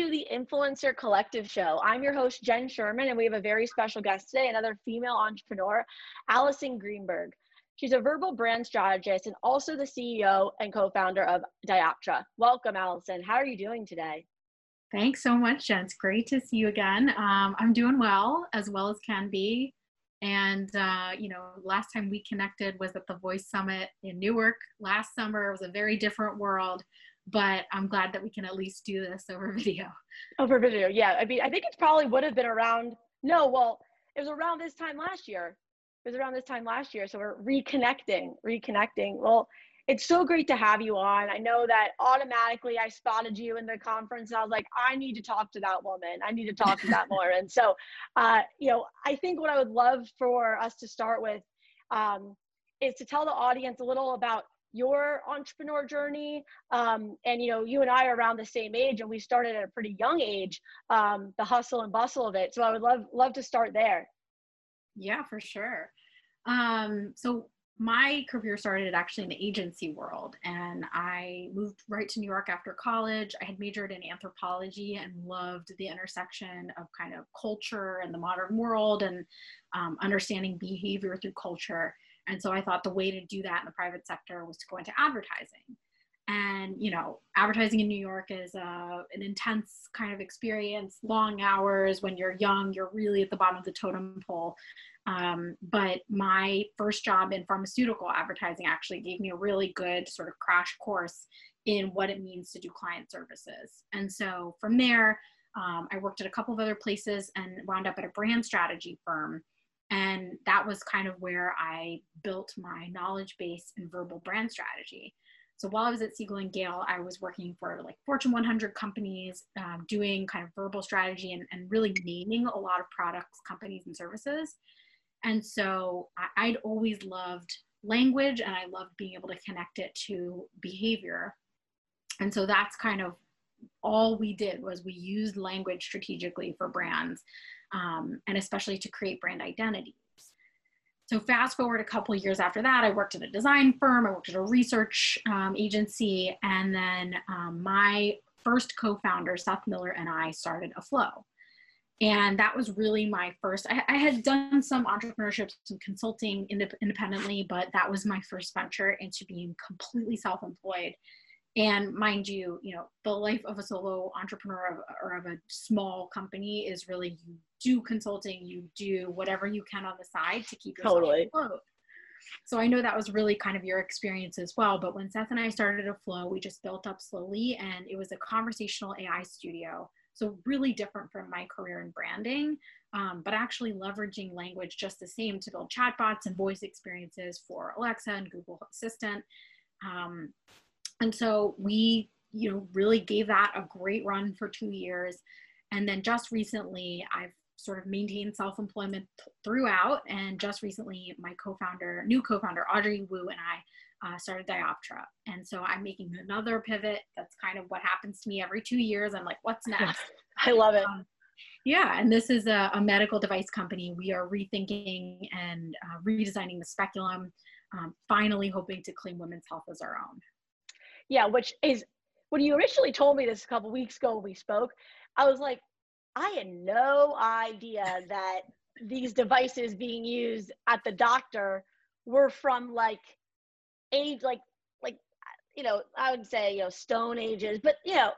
to the Influencer Collective Show. I'm your host, Jen Sherman, and we have a very special guest today, another female entrepreneur, Alison Greenberg. She's a verbal brand strategist and also the CEO and co founder of Dioptra. Welcome, Alison. How are you doing today? Thanks so much, Jen. It's great to see you again. Um, I'm doing well, as well as can be. And, uh, you know, last time we connected was at the Voice Summit in Newark last summer. It was a very different world but I'm glad that we can at least do this over video. Over video, yeah. I mean, I think it probably would have been around. No, well, it was around this time last year. It was around this time last year, so we're reconnecting, reconnecting. Well, it's so great to have you on. I know that automatically I spotted you in the conference. And I was like, I need to talk to that woman. I need to talk to that more. And so, uh, you know, I think what I would love for us to start with um, is to tell the audience a little about your entrepreneur journey um, and you know you and i are around the same age and we started at a pretty young age um, the hustle and bustle of it. So i would love love to start there. Yeah for sure. Um, so my career started actually in the agency world and i moved right to new york after college. I had majored in anthropology and loved the intersection of kind of culture and the modern world and um, understanding behavior through culture and so I thought the way to do that in the private sector was to go into advertising. And, you know, advertising in New York is uh, an intense kind of experience, long hours. When you're young, you're really at the bottom of the totem pole. Um, but my first job in pharmaceutical advertising actually gave me a really good sort of crash course in what it means to do client services. And so from there, um, I worked at a couple of other places and wound up at a brand strategy firm and that was kind of where I built my knowledge base in verbal brand strategy. So while I was at Siegel and Gale, I was working for like Fortune 100 companies, um, doing kind of verbal strategy and, and really naming a lot of products, companies, and services. And so I, I'd always loved language and I loved being able to connect it to behavior. And so that's kind of all we did was we used language strategically for brands um, and especially to create brand identities. So fast forward a couple years after that, I worked at a design firm, I worked at a research um, agency, and then um, my first co-founder, Seth Miller, and I started Aflow. And that was really my first, I, I had done some entrepreneurship, some consulting independently, but that was my first venture into being completely self-employed and mind you you know the life of a solo entrepreneur or of a small company is really you do consulting you do whatever you can on the side to keep yourself totally. afloat. So i know that was really kind of your experience as well but when seth and i started a flow we just built up slowly and it was a conversational ai studio. So really different from my career in branding um, but actually leveraging language just the same to build chatbots and voice experiences for alexa and google assistant. Um, and so we, you know, really gave that a great run for two years. And then just recently, I've sort of maintained self-employment throughout. And just recently, my co-founder, new co-founder, Audrey Wu and I uh, started Dioptra. And so I'm making another pivot. That's kind of what happens to me every two years. I'm like, what's next? I love it. Um, yeah, and this is a, a, medical device company. We are rethinking and uh, redesigning the speculum, um, finally hoping to claim women's health as our own yeah, which is when you originally told me this a couple weeks ago we spoke, I was like, I had no idea that these devices being used at the doctor were from like age like like you know I would say you know stone ages, but you know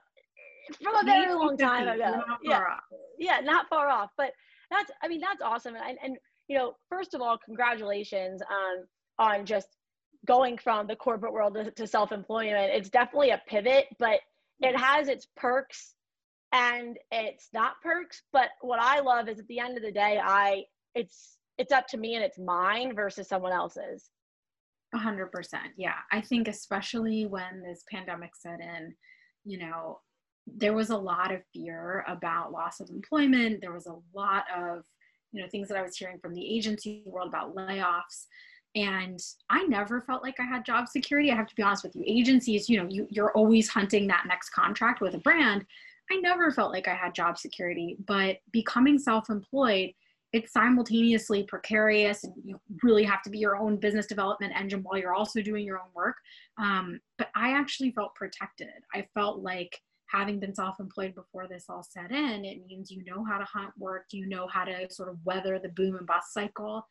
from a very long time ago. Yeah, yeah, not far off. But that's I mean that's awesome, and and you know first of all, congratulations on on just going from the corporate world to, to self-employment it's definitely a pivot but it has its perks and it's not perks but what i love is at the end of the day i it's it's up to me and it's mine versus someone else's. 100% yeah. I think especially when this pandemic set in you know there was a lot of fear about loss of employment. There was a lot of you know things that i was hearing from the agency world about layoffs and i never felt like i had job security. I have to be honest with you. Agencies you know you, you're always hunting that next contract with a brand. I never felt like i had job security but becoming self-employed it's simultaneously precarious and you really have to be your own business development engine while you're also doing your own work. Um, but i actually felt protected. I felt like having been self-employed before this all set in, it means you know how to hunt work, you know how to sort of weather the boom and bust cycle.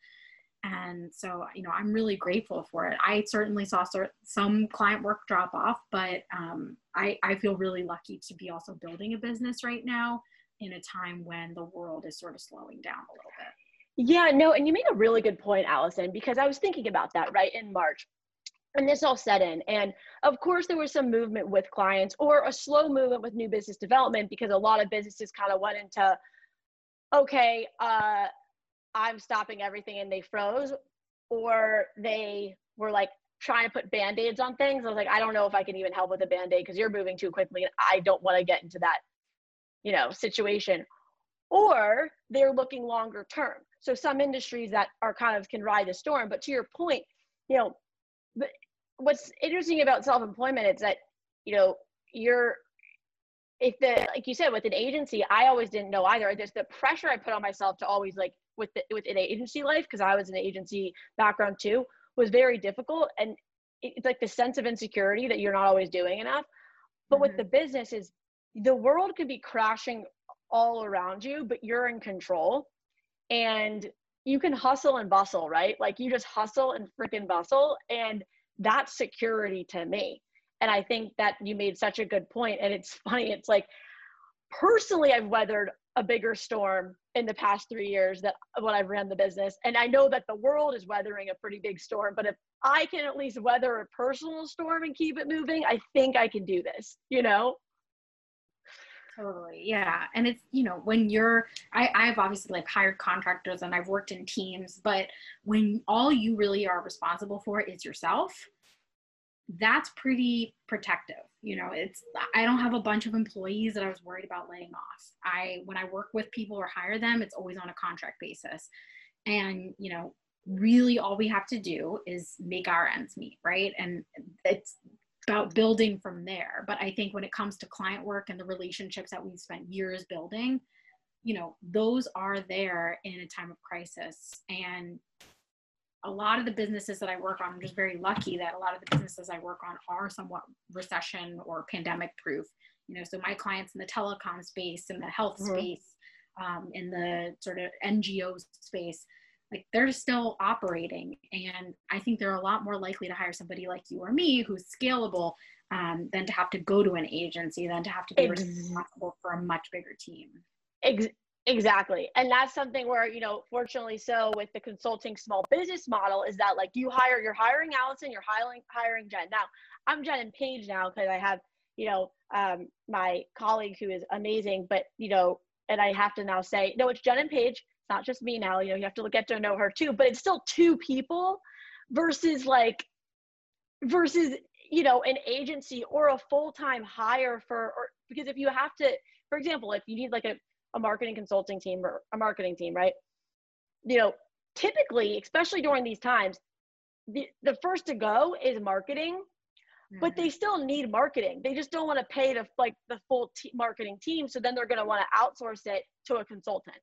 And so, you know, I'm really grateful for it. I certainly saw some client work drop off, but um, I, I feel really lucky to be also building a business right now in a time when the world is sort of slowing down a little bit. Yeah, no, and you made a really good point, Alison, because I was thinking about that right in March and this all set in and of course there was some movement with clients or a slow movement with new business development because a lot of businesses kind of went into okay uh, i'm stopping everything and they froze or they were like trying to put band-aids on things. I was like i don't know if i can even help with a band-aid because you're moving too quickly and i don't want to get into that you know situation. Or they're looking longer term. So some industries that are kind of can ride the storm but to your point you know but what's interesting about self-employment is that you know you're if the like you said with an agency i always didn't know either. There's the pressure i put on myself to always like with the with an agency life because i was an agency background too was very difficult and it's like the sense of insecurity that you're not always doing enough but mm-hmm. with the business is the world could be crashing all around you but you're in control and you can hustle and bustle, right? Like you just hustle and freaking bustle. And that's security to me. And I think that you made such a good point. And it's funny, it's like personally, I've weathered a bigger storm in the past three years that when I've ran the business. And I know that the world is weathering a pretty big storm, but if I can at least weather a personal storm and keep it moving, I think I can do this, you know? Totally. Yeah. And it's, you know, when you're, I, I've obviously like hired contractors and I've worked in teams, but when all you really are responsible for is yourself, that's pretty protective. You know, it's, I don't have a bunch of employees that I was worried about laying off. I, when I work with people or hire them, it's always on a contract basis. And, you know, really all we have to do is make our ends meet, right? And it's about building from there. But I think when it comes to client work and the relationships that we've spent years building, you know, those are there in a time of crisis. And a lot of the businesses that I work on, I'm just very lucky that a lot of the businesses I work on are somewhat recession or pandemic proof. You know, so my clients in the telecom space, in the health mm-hmm. space, um, in the sort of NGO space, like they're still operating and i think they're a lot more likely to hire somebody like you or me who's scalable um, than to have to go to an agency than to have to be responsible for a much bigger team exactly. And that's something where you know fortunately so with the consulting small business model is that like you hire you're hiring alison you're hiring hiring jen. Now i'm jen and paige now because i have you know um, my colleague who is amazing but you know and i have to now say no it's jen and paige. It's not just me now, you know, you have to get to know her too, but it's still two people versus like, versus, you know, an agency or a full-time hire for, or because if you have to, for example, if you need like a, a marketing consulting team or a marketing team, right? You know, typically, especially during these times, the, the first to go is marketing but they mm-hmm. still need marketing. They just don't want to pay the like the full t- marketing team. So then they're going to want to outsource it to a consultant.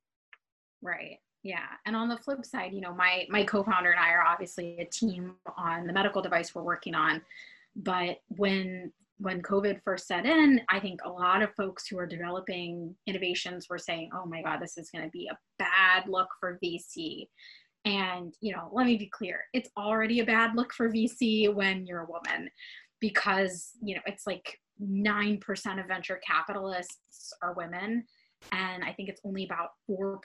Right. Yeah. And on the flip side, you know, my my co-founder and I are obviously a team on the medical device we're working on. But when when COVID first set in, I think a lot of folks who are developing innovations were saying, "Oh my God, this is going to be a bad look for VC." And you know, let me be clear: it's already a bad look for VC when you're a woman, because you know it's like nine percent of venture capitalists are women, and I think it's only about 4%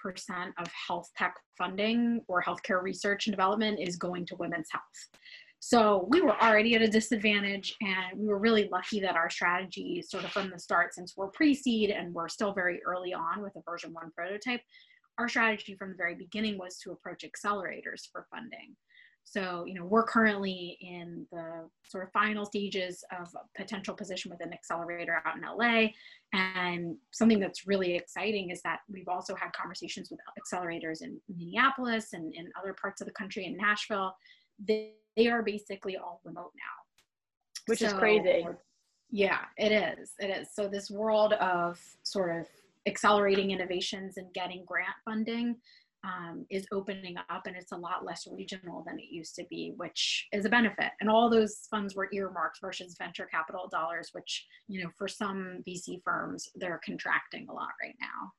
of health tech funding or healthcare research and development is going to women's health. So we were already at a disadvantage, and we were really lucky that our strategy, sort of from the start, since we're pre seed and we're still very early on with a version one prototype, our strategy from the very beginning was to approach accelerators for funding. So, you know, we're currently in the sort of final stages of a potential position with an accelerator out in LA. And something that's really exciting is that we've also had conversations with accelerators in Minneapolis and in other parts of the country in Nashville. They, they are basically all remote now. Which so, is crazy. Yeah, it is. It is. So this world of sort of accelerating innovations and getting grant funding um, is opening up and it's a lot less regional than it used to be, which is a benefit. And all those funds were earmarked versus venture capital dollars, which, you know, for some VC firms, they're contracting a lot right now.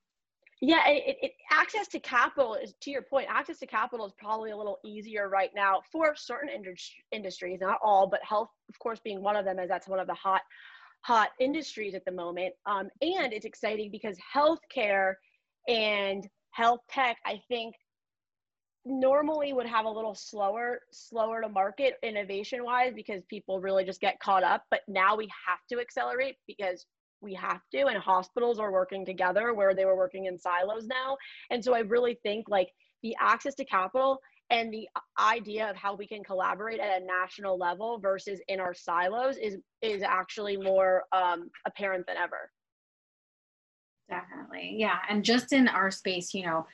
Yeah, it, it, access to capital is to your point. Access to capital is probably a little easier right now for certain industries, not all, but health, of course, being one of them, as that's one of the hot, hot industries at the moment. Um, and it's exciting because healthcare and health tech, I think, normally would have a little slower, slower to market innovation wise because people really just get caught up. But now we have to accelerate because we have to and hospitals are working together where they were working in silos now. And so i really think like the access to capital and the idea of how we can collaborate at a national level versus in our silos is is actually more um, apparent than ever. Definitely. Yeah. And just in our space you know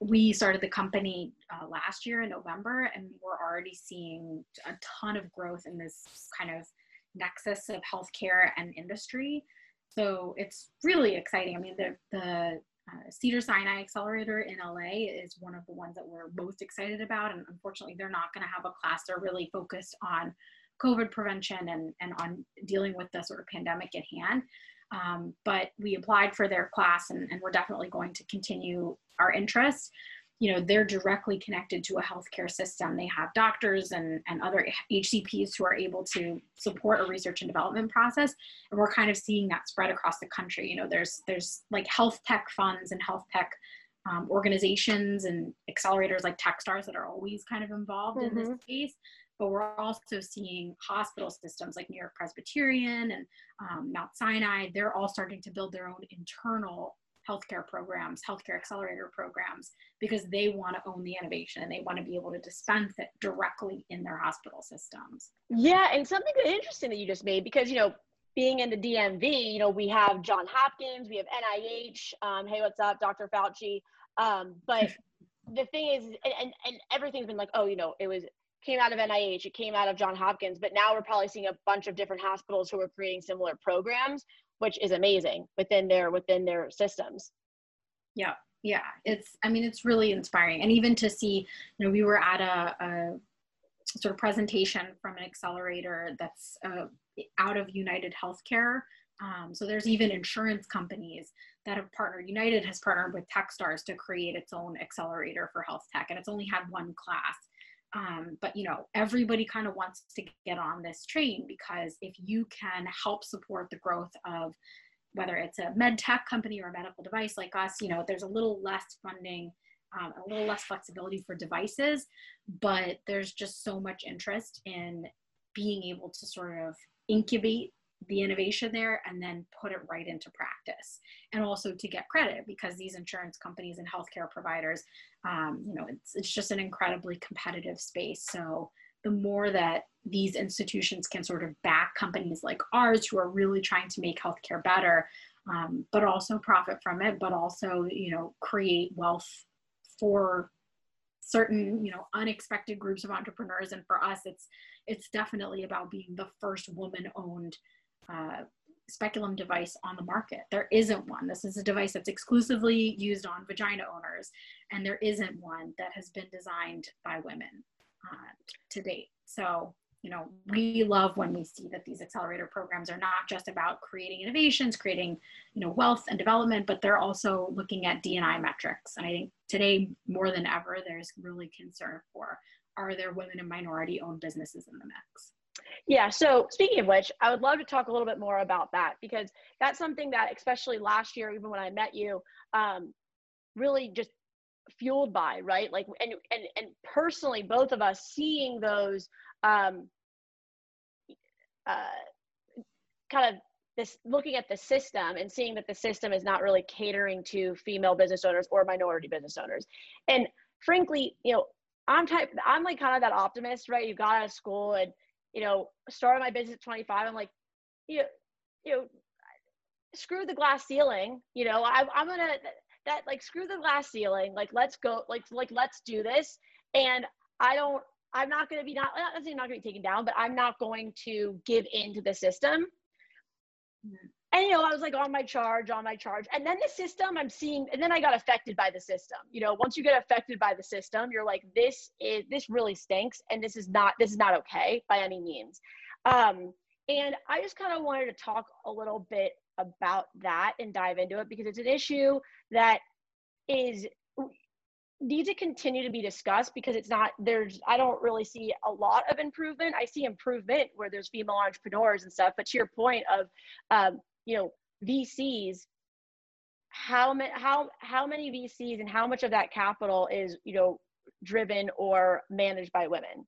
we started the company uh, last year in november and we're already seeing a ton of growth in this kind of nexus of healthcare and industry so it's really exciting. I mean, the, the uh, Cedars-Sinai Accelerator in LA is one of the ones that we're most excited about. And unfortunately, they're not going to have a class. They're really focused on COVID prevention and, and on dealing with the sort of pandemic at hand. Um, but we applied for their class and, and we're definitely going to continue our interest you know they're directly connected to a healthcare system they have doctors and, and other hcps who are able to support a research and development process and we're kind of seeing that spread across the country you know there's there's like health tech funds and health tech um, organizations and accelerators like techstars that are always kind of involved mm-hmm. in this mm-hmm. space but we're also seeing hospital systems like new york presbyterian and um, mount sinai they're all starting to build their own internal healthcare programs, healthcare accelerator programs, because they want to own the innovation and they want to be able to dispense it directly in their hospital systems. Yeah, and something interesting that you just made, because you know, being in the DMV, you know, we have John Hopkins, we have NIH. Um, hey, what's up, Dr. Fauci? Um, but the thing is, and, and, and everything's been like, oh, you know, it was came out of NIH, it came out of John Hopkins, but now we're probably seeing a bunch of different hospitals who are creating similar programs which is amazing within their within their systems. Yeah yeah it's i mean it's really inspiring. And even to see you know we were at a, a sort of presentation from an accelerator that's uh, out of united healthcare. Um, so there's even insurance companies that have partnered united has partnered with techstars to create its own accelerator for health tech and it's only had one class um, but you know, everybody kind of wants to get on this train because if you can help support the growth of whether it's a med tech company or a medical device like us, you know, there's a little less funding, um, a little less flexibility for devices, but there's just so much interest in being able to sort of incubate the innovation there and then put it right into practice. And also to get credit because these insurance companies and healthcare providers um, you know it's, it's just an incredibly competitive space. So the more that these institutions can sort of back companies like ours who are really trying to make healthcare better um, but also profit from it but also you know create wealth for certain you know unexpected groups of entrepreneurs. And for us it's it's definitely about being the first woman owned uh, speculum device on the market. There isn't one. This is a device that's exclusively used on vagina owners, and there isn't one that has been designed by women uh, to date. So, you know, we love when we see that these accelerator programs are not just about creating innovations, creating, you know, wealth and development, but they're also looking at D&I metrics. And I think today more than ever, there's really concern for are there women and minority owned businesses in the mix? Yeah. So speaking of which, I would love to talk a little bit more about that because that's something that, especially last year, even when I met you, um, really just fueled by right like and and and personally both of us seeing those um uh kind of this looking at the system and seeing that the system is not really catering to female business owners or minority business owners and frankly you know i'm type i'm like kind of that optimist right you got out of school and you know, started my business at 25. I'm like, you know, you know, screw the glass ceiling. You know, I, I'm gonna that like screw the glass ceiling. Like let's go. Like like let's do this. And I don't. I'm not gonna be not. I'm not gonna be taken down, but I'm not going to give in to the system. Mm-hmm. And you know i was like on my charge on my charge. And then the system i'm seeing and then i got affected by the system. You know once you get affected by the system you're like this is this really stinks and this is not this is not okay by any means. Um and i just kind of wanted to talk a little bit about that and dive into it because it's an issue that is need to continue to be discussed because it's not there's i don't really see a lot of improvement. I see improvement where there's female entrepreneurs and stuff but to your point of um, you know vcs how many how how many vcs and how much of that capital is you know driven or managed by women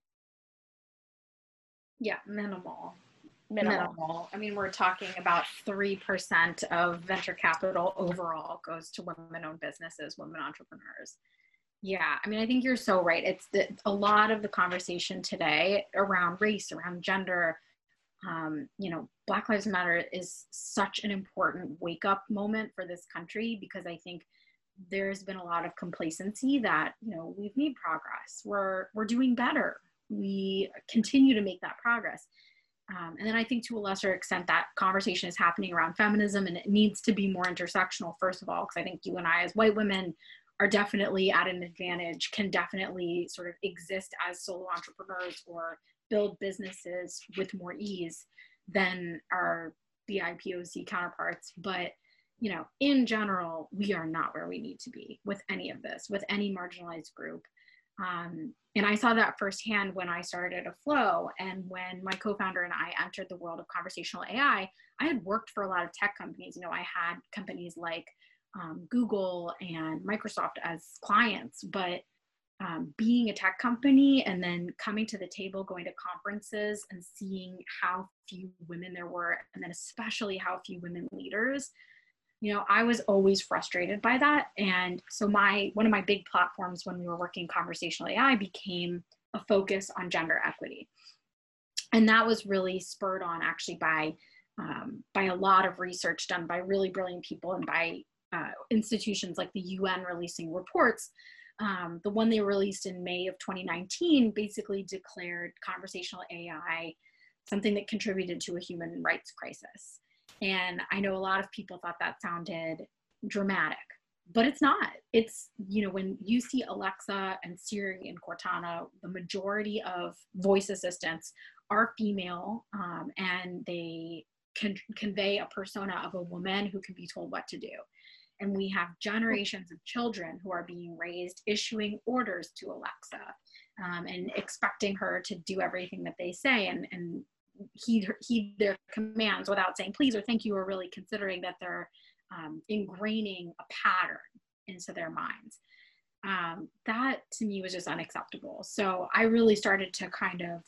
yeah minimal minimal. minimal. I mean, we're talking about 3% of venture capital overall goes to women owned businesses, women entrepreneurs. Yeah, I mean, I think you're so right. It's the, a lot of the conversation today around race, around gender. Um, you know, Black Lives Matter is such an important wake up moment for this country because I think there's been a lot of complacency that you know we've made progress. We're we're doing better. We continue to make that progress. Um, and then I think to a lesser extent that conversation is happening around feminism and it needs to be more intersectional, first of all, because I think you and I, as white women, are definitely at an advantage, can definitely sort of exist as solo entrepreneurs or build businesses with more ease than our BIPOC counterparts. But you know, in general, we are not where we need to be with any of this, with any marginalized group. Um, and I saw that firsthand when I started Aflow and when my co-founder and I entered the world of conversational AI. I had worked for a lot of tech companies. You know, I had companies like um, Google and Microsoft as clients, but um, being a tech company and then coming to the table, going to conferences and seeing how few women there were, and then especially how few women leaders, you know, I was always frustrated by that. And so my one of my big platforms when we were working conversational AI became a focus on gender equity. And that was really spurred on actually by um, by a lot of research done by really brilliant people and by uh, institutions like the UN releasing reports. Um, the one they released in May of 2019 basically declared conversational AI something that contributed to a human rights crisis. And I know a lot of people thought that sounded dramatic, but it's not. It's, you know, when you see Alexa and Siri and Cortana, the majority of voice assistants are female um, and they can convey a persona of a woman who can be told what to do and we have generations of children who are being raised issuing orders to alexa um, and expecting her to do everything that they say. And, and heed, heed their commands without saying please or thank you or really considering that they're um, ingraining a pattern into their minds. Um, that to me was just unacceptable. So i really started to kind of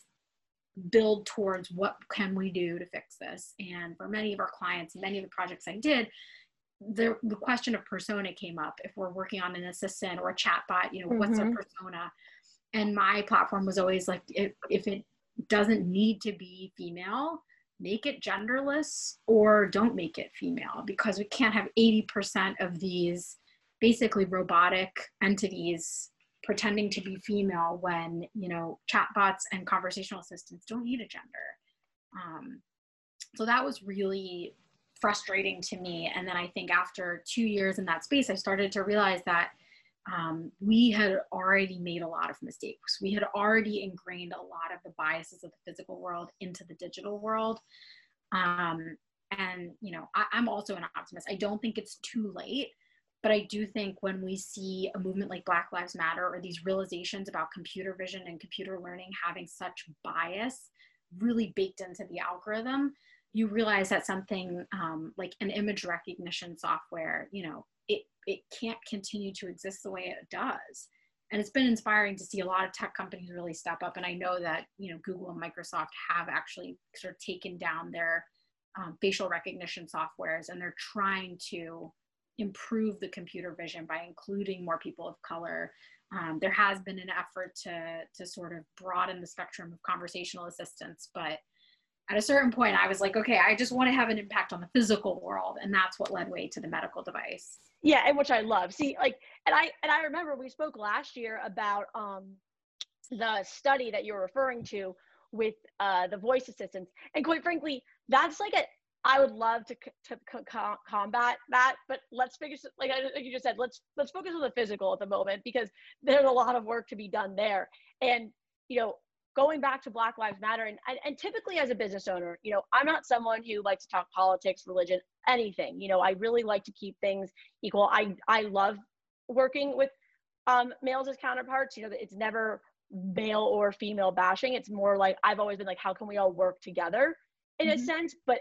build towards what can we do to fix this. And for many of our clients many of the projects i did the, the question of persona came up if we're working on an assistant or a chatbot you know mm-hmm. what's a persona and my platform was always like if, if it doesn't need to be female make it genderless or don't make it female because we can't have 80% of these basically robotic entities pretending to be female when you know chatbots and conversational assistants don't need a gender um, so that was really frustrating to me. And then I think after two years in that space, I started to realize that um, we had already made a lot of mistakes. We had already ingrained a lot of the biases of the physical world into the digital world. Um, and, you know, I, I'm also an optimist. I don't think it's too late. But I do think when we see a movement like Black Lives Matter or these realizations about computer vision and computer learning having such bias really baked into the algorithm, you realize that something um, like an image recognition software, you know, it, it can't continue to exist the way it does. And it's been inspiring to see a lot of tech companies really step up. And I know that, you know, Google and Microsoft have actually sort of taken down their um, facial recognition softwares and they're trying to improve the computer vision by including more people of color. Um, there has been an effort to, to sort of broaden the spectrum of conversational assistants, but at a certain point i was like okay i just want to have an impact on the physical world and that's what led way to the medical device. Yeah and which i love. See like and i and i remember we spoke last year about um the study that you're referring to with uh the voice assistants. And quite frankly that's like a I would love to to combat that, but let's figure like, like you just said, let's let's focus on the physical at the moment because there's a lot of work to be done there. And you know, going back to Black Lives Matter, and, and and typically as a business owner, you know, I'm not someone who likes to talk politics, religion, anything. You know, I really like to keep things equal. I I love working with um, males as counterparts. You know, it's never male or female bashing. It's more like I've always been like, how can we all work together in mm-hmm. a sense? But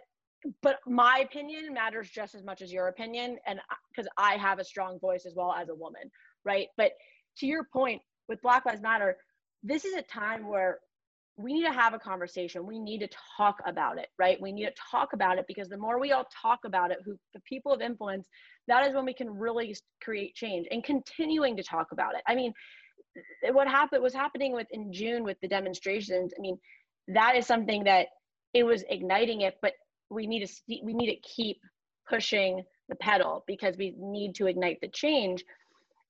but my opinion matters just as much as your opinion and because i have a strong voice as well as a woman right but to your point with black lives matter this is a time where we need to have a conversation. We need to talk about it right? We need to talk about it because the more we all talk about it who the people of influence that is when we can really create change and continuing to talk about it. I mean what happened was happening with in june with the demonstrations i mean that is something that it was igniting it but we need to we need to keep pushing the pedal because we need to ignite the change.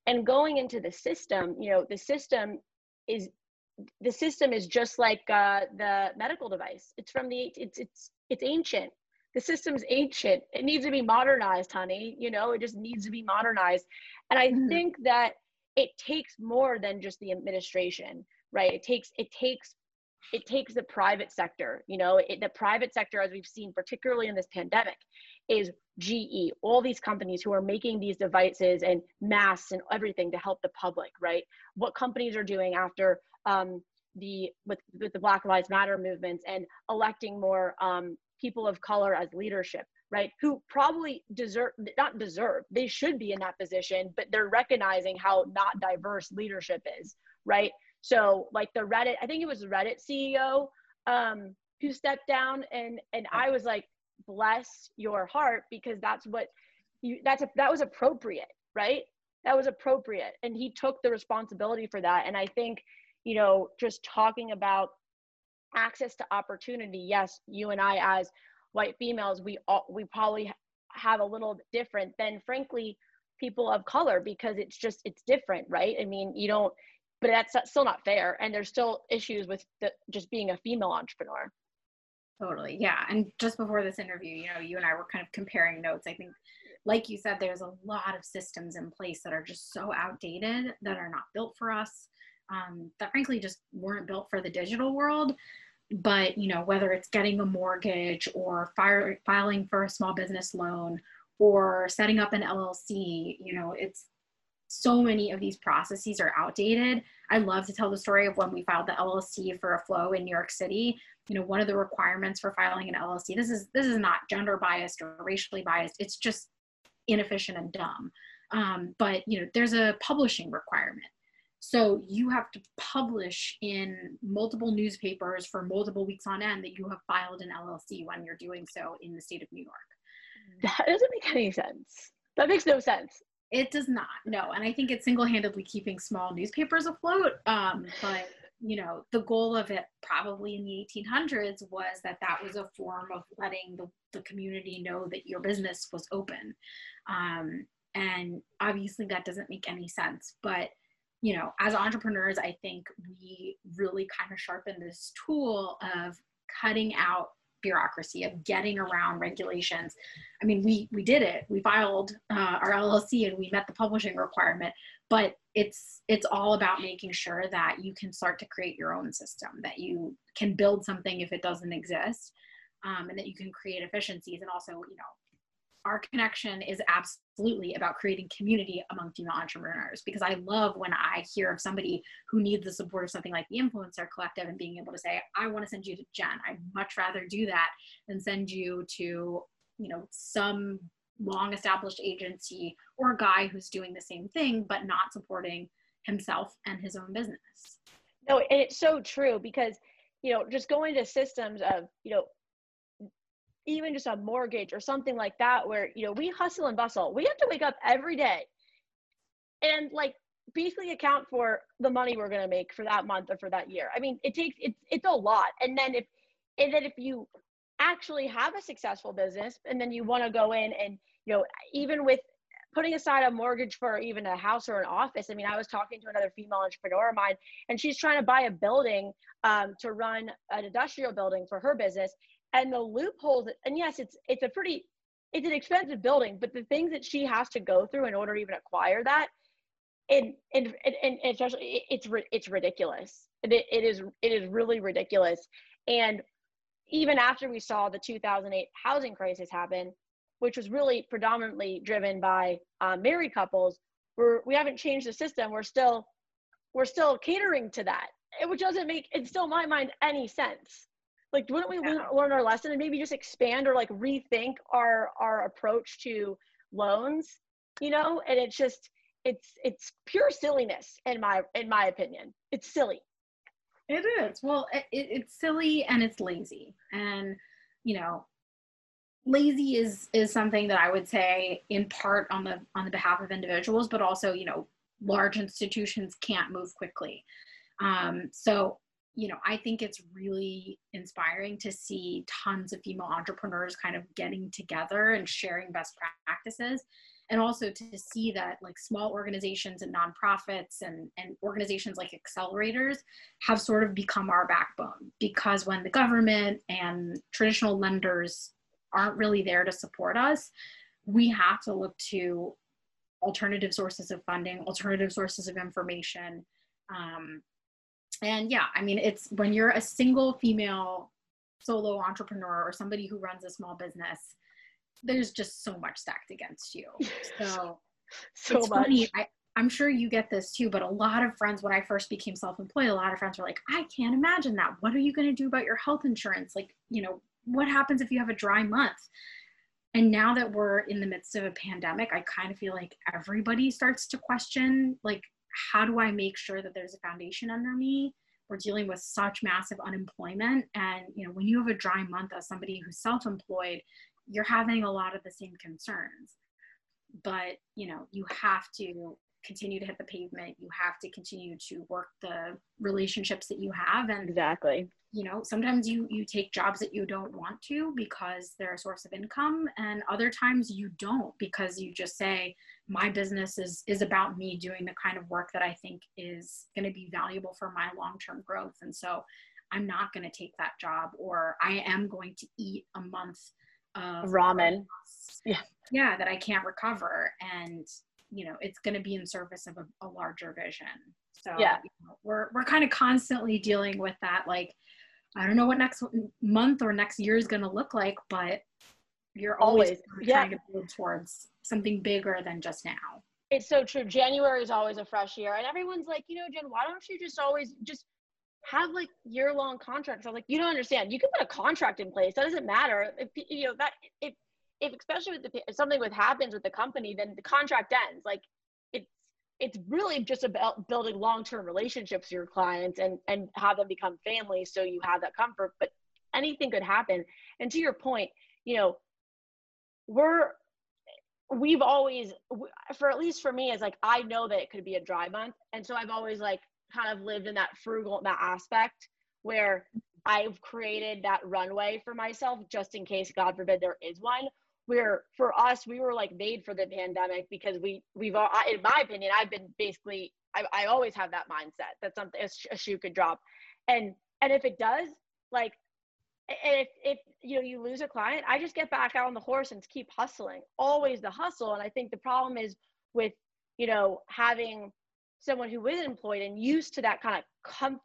And going into the system you know the system is the system is just like uh, the medical device. It's from the it's it's it's ancient. The system's ancient. It needs to be modernized honey. You know it just needs to be modernized. And i mm-hmm. think that it takes more than just the administration right? It takes it takes it takes the private sector you know? It, the private sector as we've seen particularly in this pandemic is ge all these companies who are making these devices and masks and everything to help the public right? What companies are doing after um, the with, with the black lives matter movements and electing more um, people of color as leadership right who probably deserve not deserve they should be in that position but they're recognizing how not diverse leadership is right so like the Reddit, I think it was Reddit CEO um, who stepped down, and and I was like, bless your heart because that's what you that's a, that was appropriate, right? That was appropriate, and he took the responsibility for that. And I think you know just talking about access to opportunity. Yes, you and I as white females, we all we probably have a little different than frankly people of color because it's just it's different right? I mean you don't but that's still not fair. And there's still issues with the, just being a female entrepreneur. Totally. Yeah. And just before this interview you know you and i were kind of comparing notes. I think like you said there's a lot of systems in place that are just so outdated that are not built for us um, that frankly just weren't built for the digital world but you know whether it's getting a mortgage or fire, filing for a small business loan or setting up an llc you know it's so many of these processes are outdated. I love to tell the story of when we filed the LLC for a flow in New York City. You know, one of the requirements for filing an LLC, this is this is not gender biased or racially biased. It's just inefficient and dumb. Um, but you know, there's a publishing requirement. So you have to publish in multiple newspapers for multiple weeks on end that you have filed an LLC when you're doing so in the state of New York. That doesn't make any sense. That makes no sense. It does not, no. And I think it's single handedly keeping small newspapers afloat. Um, but, you know, the goal of it probably in the 1800s was that that was a form of letting the, the community know that your business was open. Um, and obviously that doesn't make any sense. But, you know, as entrepreneurs, I think we really kind of sharpen this tool of cutting out bureaucracy of getting around regulations. I mean, we we did it. We filed uh, our LLC and we met the publishing requirement. But it's it's all about making sure that you can start to create your own system, that you can build something if it doesn't exist, um, and that you can create efficiencies and also you know our connection is absolutely about creating community among female entrepreneurs because I love when I hear of somebody who needs the support of something like the Influencer Collective and being able to say, I want to send you to Jen. I'd much rather do that than send you to, you know, some long established agency or a guy who's doing the same thing but not supporting himself and his own business. No, and it's so true because, you know, just going to systems of, you know, even just a mortgage or something like that where you know we hustle and bustle. We have to wake up every day and like basically account for the money we're going to make for that month or for that year. I mean it takes it's it's a lot. And then if and then if you actually have a successful business and then you want to go in and you know even with putting aside a mortgage for even a house or an office i mean i was talking to another female entrepreneur of mine and she's trying to buy a building um, to run an industrial building for her business and the loopholes and yes it's it's a pretty it's an expensive building but the things that she has to go through in order to even acquire that and and and, and especially it's it's ridiculous. It, it is it is really ridiculous. And even after we saw the 2008 housing crisis happen which was really predominantly driven by uh, married couples we're we haven't changed the system. We're still we're still catering to that which doesn't make in still my mind any sense like wouldn't we yeah. learn our lesson and maybe just expand or like rethink our our approach to loans you know? And it's just it's it's pure silliness in my in my opinion. It's silly. It is. Well it, it's silly and it's lazy. And you know lazy is is something that i would say in part on the on the behalf of individuals but also you know large institutions can't move quickly. Um, so you know, I think it's really inspiring to see tons of female entrepreneurs kind of getting together and sharing best practices. And also to see that like small organizations and nonprofits and, and organizations like accelerators have sort of become our backbone because when the government and traditional lenders aren't really there to support us, we have to look to alternative sources of funding, alternative sources of information, um, and yeah i mean it's when you're a single female solo entrepreneur or somebody who runs a small business there's just so much stacked against you. So so much funny. I, i'm sure you get this too but a lot of friends when i first became self-employed a lot of friends were like i can't imagine that. What are you going to do about your health insurance? Like you know what happens if you have a dry month? And now that we're in the midst of a pandemic i kind of feel like everybody starts to question like how do I make sure that there's a foundation under me? We're dealing with such massive unemployment. And, you know, when you have a dry month as somebody who's self employed, you're having a lot of the same concerns. But, you know, you have to continue to hit the pavement. You have to continue to work the relationships that you have. And exactly you know sometimes you you take jobs that you don't want to because they're a source of income and other times you don't because you just say my business is is about me doing the kind of work that i think is going to be valuable for my long-term growth. And so i'm not going to take that job or i am going to eat a month of ramen. yeah. Yeah that i can't recover and you know it's going to be in service of a, a larger vision. So yeah. you know, we're we're kind of constantly dealing with that like I don't know what next month or next year is going to look like, but you're always, always yeah. trying to build towards something bigger than just now. It's so true. January is always a fresh year, and everyone's like, you know, Jen, why don't you just always just have like year long contracts? I was like, you don't understand. You can put a contract in place. That doesn't matter. If you know that if if especially with the if something with happens with the company, then the contract ends. Like it's it's really just about building long-term relationships with your clients and and have them become family so you have that comfort but anything could happen and to your point you know we're we've always for at least for me is like i know that it could be a dry month. And so i've always like kind of lived in that frugal that aspect where i've created that runway for myself just in case god forbid there is one where for us we were like made for the pandemic because we we've all in my opinion i've been basically i, I always have that mindset that something a shoe could drop. And and if it does like if if you know you lose a client i just get back out on the horse and keep hustling always the hustle and i think the problem is with you know having someone who is employed and used to that kind of comf-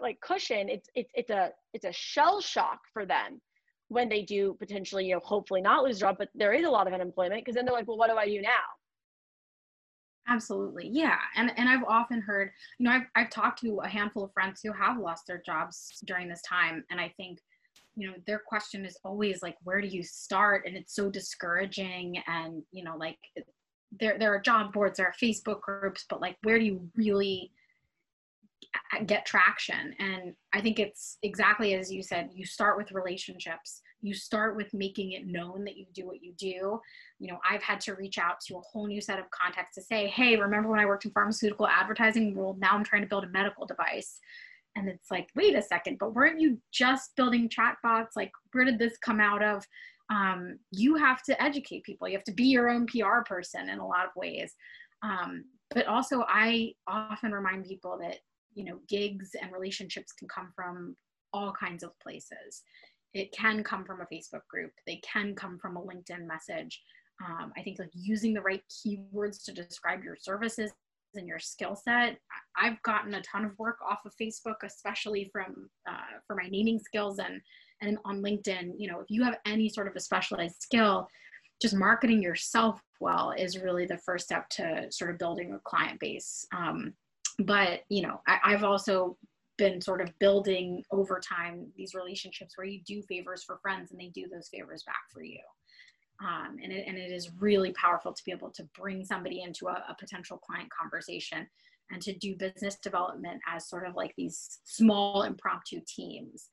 like cushion it's it's it's a it's a shell shock for them when they do potentially, you know, hopefully not lose a job, but there is a lot of unemployment because then they're like, well, what do I do now? Absolutely. Yeah. And and I've often heard, you know, I've I've talked to a handful of friends who have lost their jobs during this time. And I think, you know, their question is always like, where do you start? And it's so discouraging. And, you know, like there there are job boards, there are Facebook groups, but like where do you really get traction and i think it's exactly as you said you start with relationships you start with making it known that you do what you do you know i've had to reach out to a whole new set of contacts to say hey remember when i worked in pharmaceutical advertising well now i'm trying to build a medical device and it's like wait a second but weren't you just building chatbots? Like where did this come out of? Um, you have to educate people. You have to be your own pr person in a lot of ways. Um, but also i often remind people that you know gigs and relationships can come from all kinds of places. It can come from a Facebook group. They can come from a LinkedIn message. Um, I think like using the right keywords to describe your services and your skill set. I've gotten a ton of work off of Facebook, especially from uh, for my naming skills and and on LinkedIn. You know, if you have any sort of a specialized skill, just marketing yourself well is really the first step to sort of building a client base. Um, but you know, I, I've also been sort of building over time these relationships where you do favors for friends and they do those favors back for you. Um, and, it, and it is really powerful to be able to bring somebody into a, a potential client conversation and to do business development as sort of like these small impromptu teams.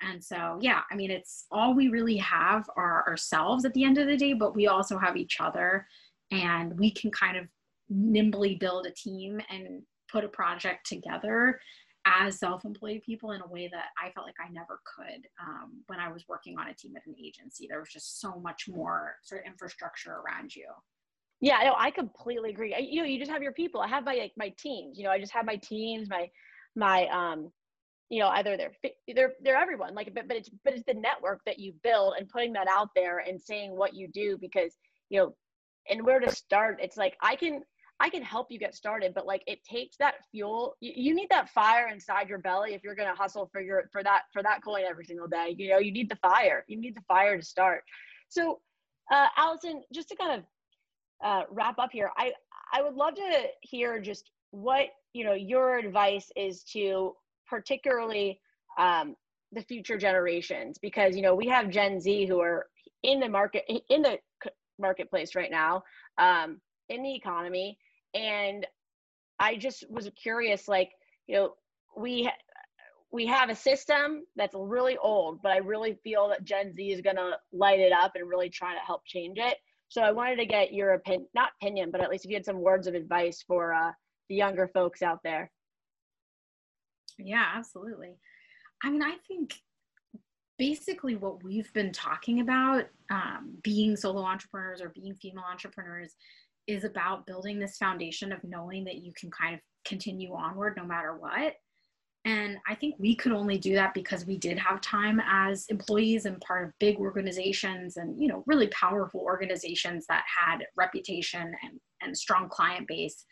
And so, yeah, I mean, it's all we really have are ourselves at the end of the day, but we also have each other and we can kind of nimbly build a team and put a project together as self-employed people in a way that I felt like I never could um, when I was working on a team at an agency. There was just so much more sort of infrastructure around you. Yeah, no, I completely agree. I, you know, you just have your people. I have my like my teams. You know, I just have my teams, my my um, you know, either they're they're they're everyone. Like, but but it's but it's the network that you build and putting that out there and saying what you do because you know, and where to start. It's like I can I can help you get started, but like it takes that fuel. You, you need that fire inside your belly if you're gonna hustle for your for that for that coin every single day. You know, you need the fire. You need the fire to start. So, uh, Alison, just to kind of uh, wrap up here, I I would love to hear just what you know your advice is to particularly um, the future generations because you know we have Gen Z who are in the market in the marketplace right now um, in the economy and i just was curious like you know we we have a system that's really old but i really feel that gen z is going to light it up and really try to help change it. So i wanted to get your opinion not opinion but at least if you had some words of advice for uh, the younger folks out there. Yeah absolutely. I mean i think basically what we've been talking about um, being solo entrepreneurs or being female entrepreneurs is about building this foundation of knowing that you can kind of continue onward no matter what. And I think we could only do that because we did have time as employees and part of big organizations and, you know, really powerful organizations that had reputation and, and strong client base.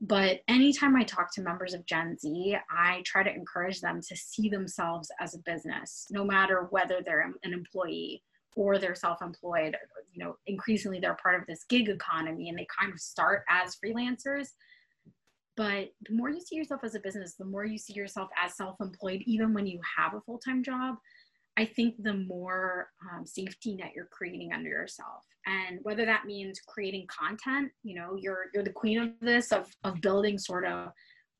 But anytime I talk to members of Gen Z, I try to encourage them to see themselves as a business, no matter whether they're an employee or they're self-employed you know increasingly they're part of this gig economy and they kind of start as freelancers. But the more you see yourself as a business the more you see yourself as self-employed even when you have a full-time job i think the more um, safety net you're creating under yourself. And whether that means creating content you know you're you're the queen of this of, of building sort of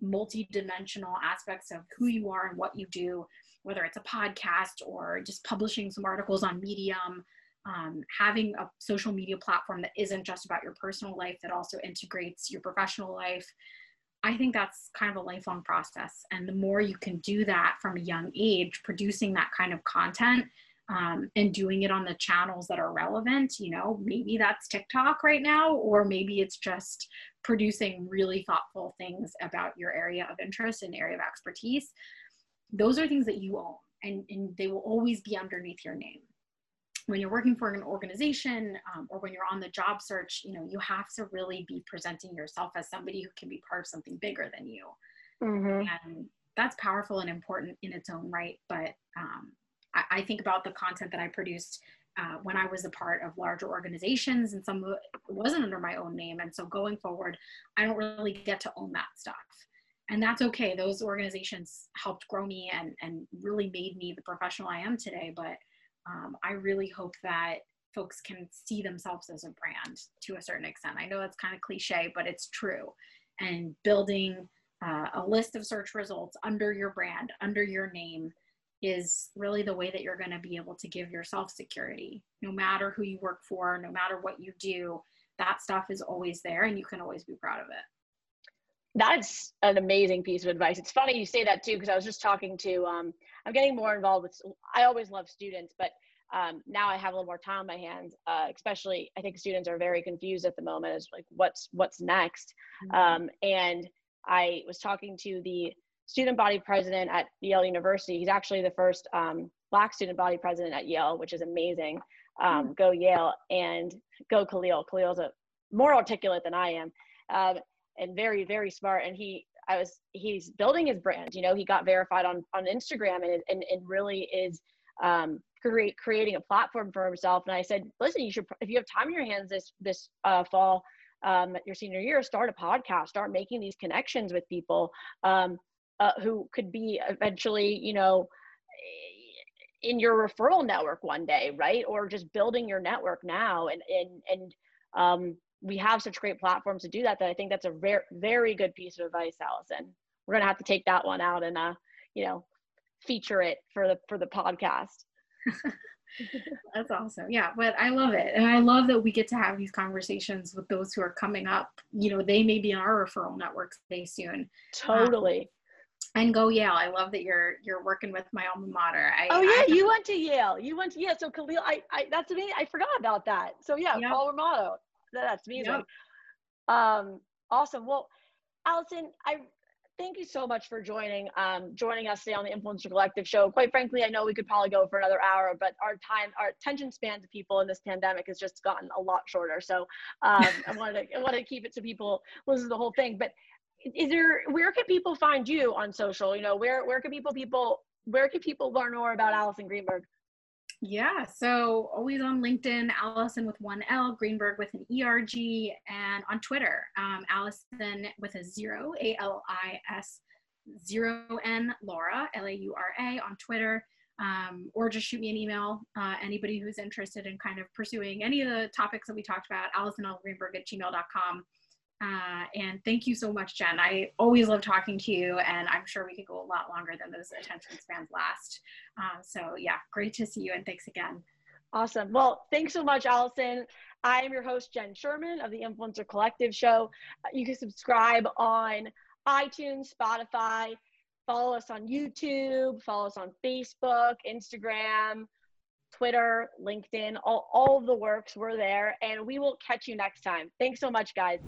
multi-dimensional aspects of who you are and what you do whether it's a podcast or just publishing some articles on Medium, um, having a social media platform that isn't just about your personal life, that also integrates your professional life. I think that's kind of a lifelong process. And the more you can do that from a young age, producing that kind of content um, and doing it on the channels that are relevant, you know, maybe that's TikTok right now, or maybe it's just producing really thoughtful things about your area of interest and area of expertise those are things that you own and, and they will always be underneath your name. When you're working for an organization um, or when you're on the job search you know you have to really be presenting yourself as somebody who can be part of something bigger than you. Mm-hmm. and that's powerful and important in its own right but um, I, I, think about the content that i produced uh, when i was a part of larger organizations and some of it wasn't under my own name. And so going forward i don't really get to own that stuff and that's okay. Those organizations helped grow me and and really made me the professional i am today. But um, i really hope that folks can see themselves as a brand to a certain extent. I know that's kind of cliche but it's true. And building uh, a list of search results under your brand under your name is really the way that you're going to be able to give yourself security. No matter who you work for no matter what you do that stuff is always there and you can always be proud of it that's an amazing piece of advice. It's funny you say that too, because I was just talking to, um, I'm getting more involved with, I always love students, but um, now I have a little more time on my hands, uh, especially I think students are very confused at the moment as like, what's, what's next. Mm-hmm. Um, and I was talking to the student body president at Yale University. He's actually the first um, black student body president at Yale, which is amazing. Um, mm. Go Yale and go Khalil. Khalil's a more articulate than I am, um, and very very smart. And he, I was, he's building his brand. You know, he got verified on on Instagram, and and, and really is um, create, creating a platform for himself. And I said, listen, you should if you have time in your hands this this uh, fall. Um, your senior year, start a podcast, start making these connections with people um, uh, who could be eventually, you know, in your referral network one day, right? Or just building your network now. And and and um, we have such great platforms to do that. That I think that's a very very good piece of advice, Alison. We're gonna have to take that one out and uh, you know, feature it for the for the podcast. That's awesome. Yeah, but I love it. And I love that we get to have these conversations with those who are coming up. You know, they may be in our referral network very soon. Totally. Um, and go Yale. I love that you're you're working with my alma mater. I, oh yeah, I, you went to Yale. You went to yeah. So Khalil, I, I that's me. I forgot about that. So yeah, yep. Paul Romano. That's amazing. Yep. Um, awesome. Well, Alison, I thank you so much for joining um, joining us today on the Influencer Collective show. Quite frankly, I know we could probably go for another hour, but our time, our attention span to people in this pandemic has just gotten a lot shorter. So um, I wanted to I wanted to keep it to people listen to the whole thing. But is there where can people find you on social you know where where can people people where can people learn more about alison greenberg yeah so always on linkedin alison with one l greenberg with an erg and on twitter um, alison with a zero a-l-i-s zero n laura l-a-u-r-a on twitter. Um, or just shoot me an email uh, anybody who's interested in kind of pursuing any of the topics that we talked about alison l greenberg at gmail.com uh, and thank you so much, Jen. I always love talking to you, and I'm sure we could go a lot longer than those attention spans last. Uh, so, yeah, great to see you, and thanks again. Awesome. Well, thanks so much, Alison. I am your host, Jen Sherman of the Influencer Collective Show. You can subscribe on iTunes, Spotify, follow us on YouTube, follow us on Facebook, Instagram, Twitter, LinkedIn, all, all the works. were there, and we will catch you next time. Thanks so much, guys.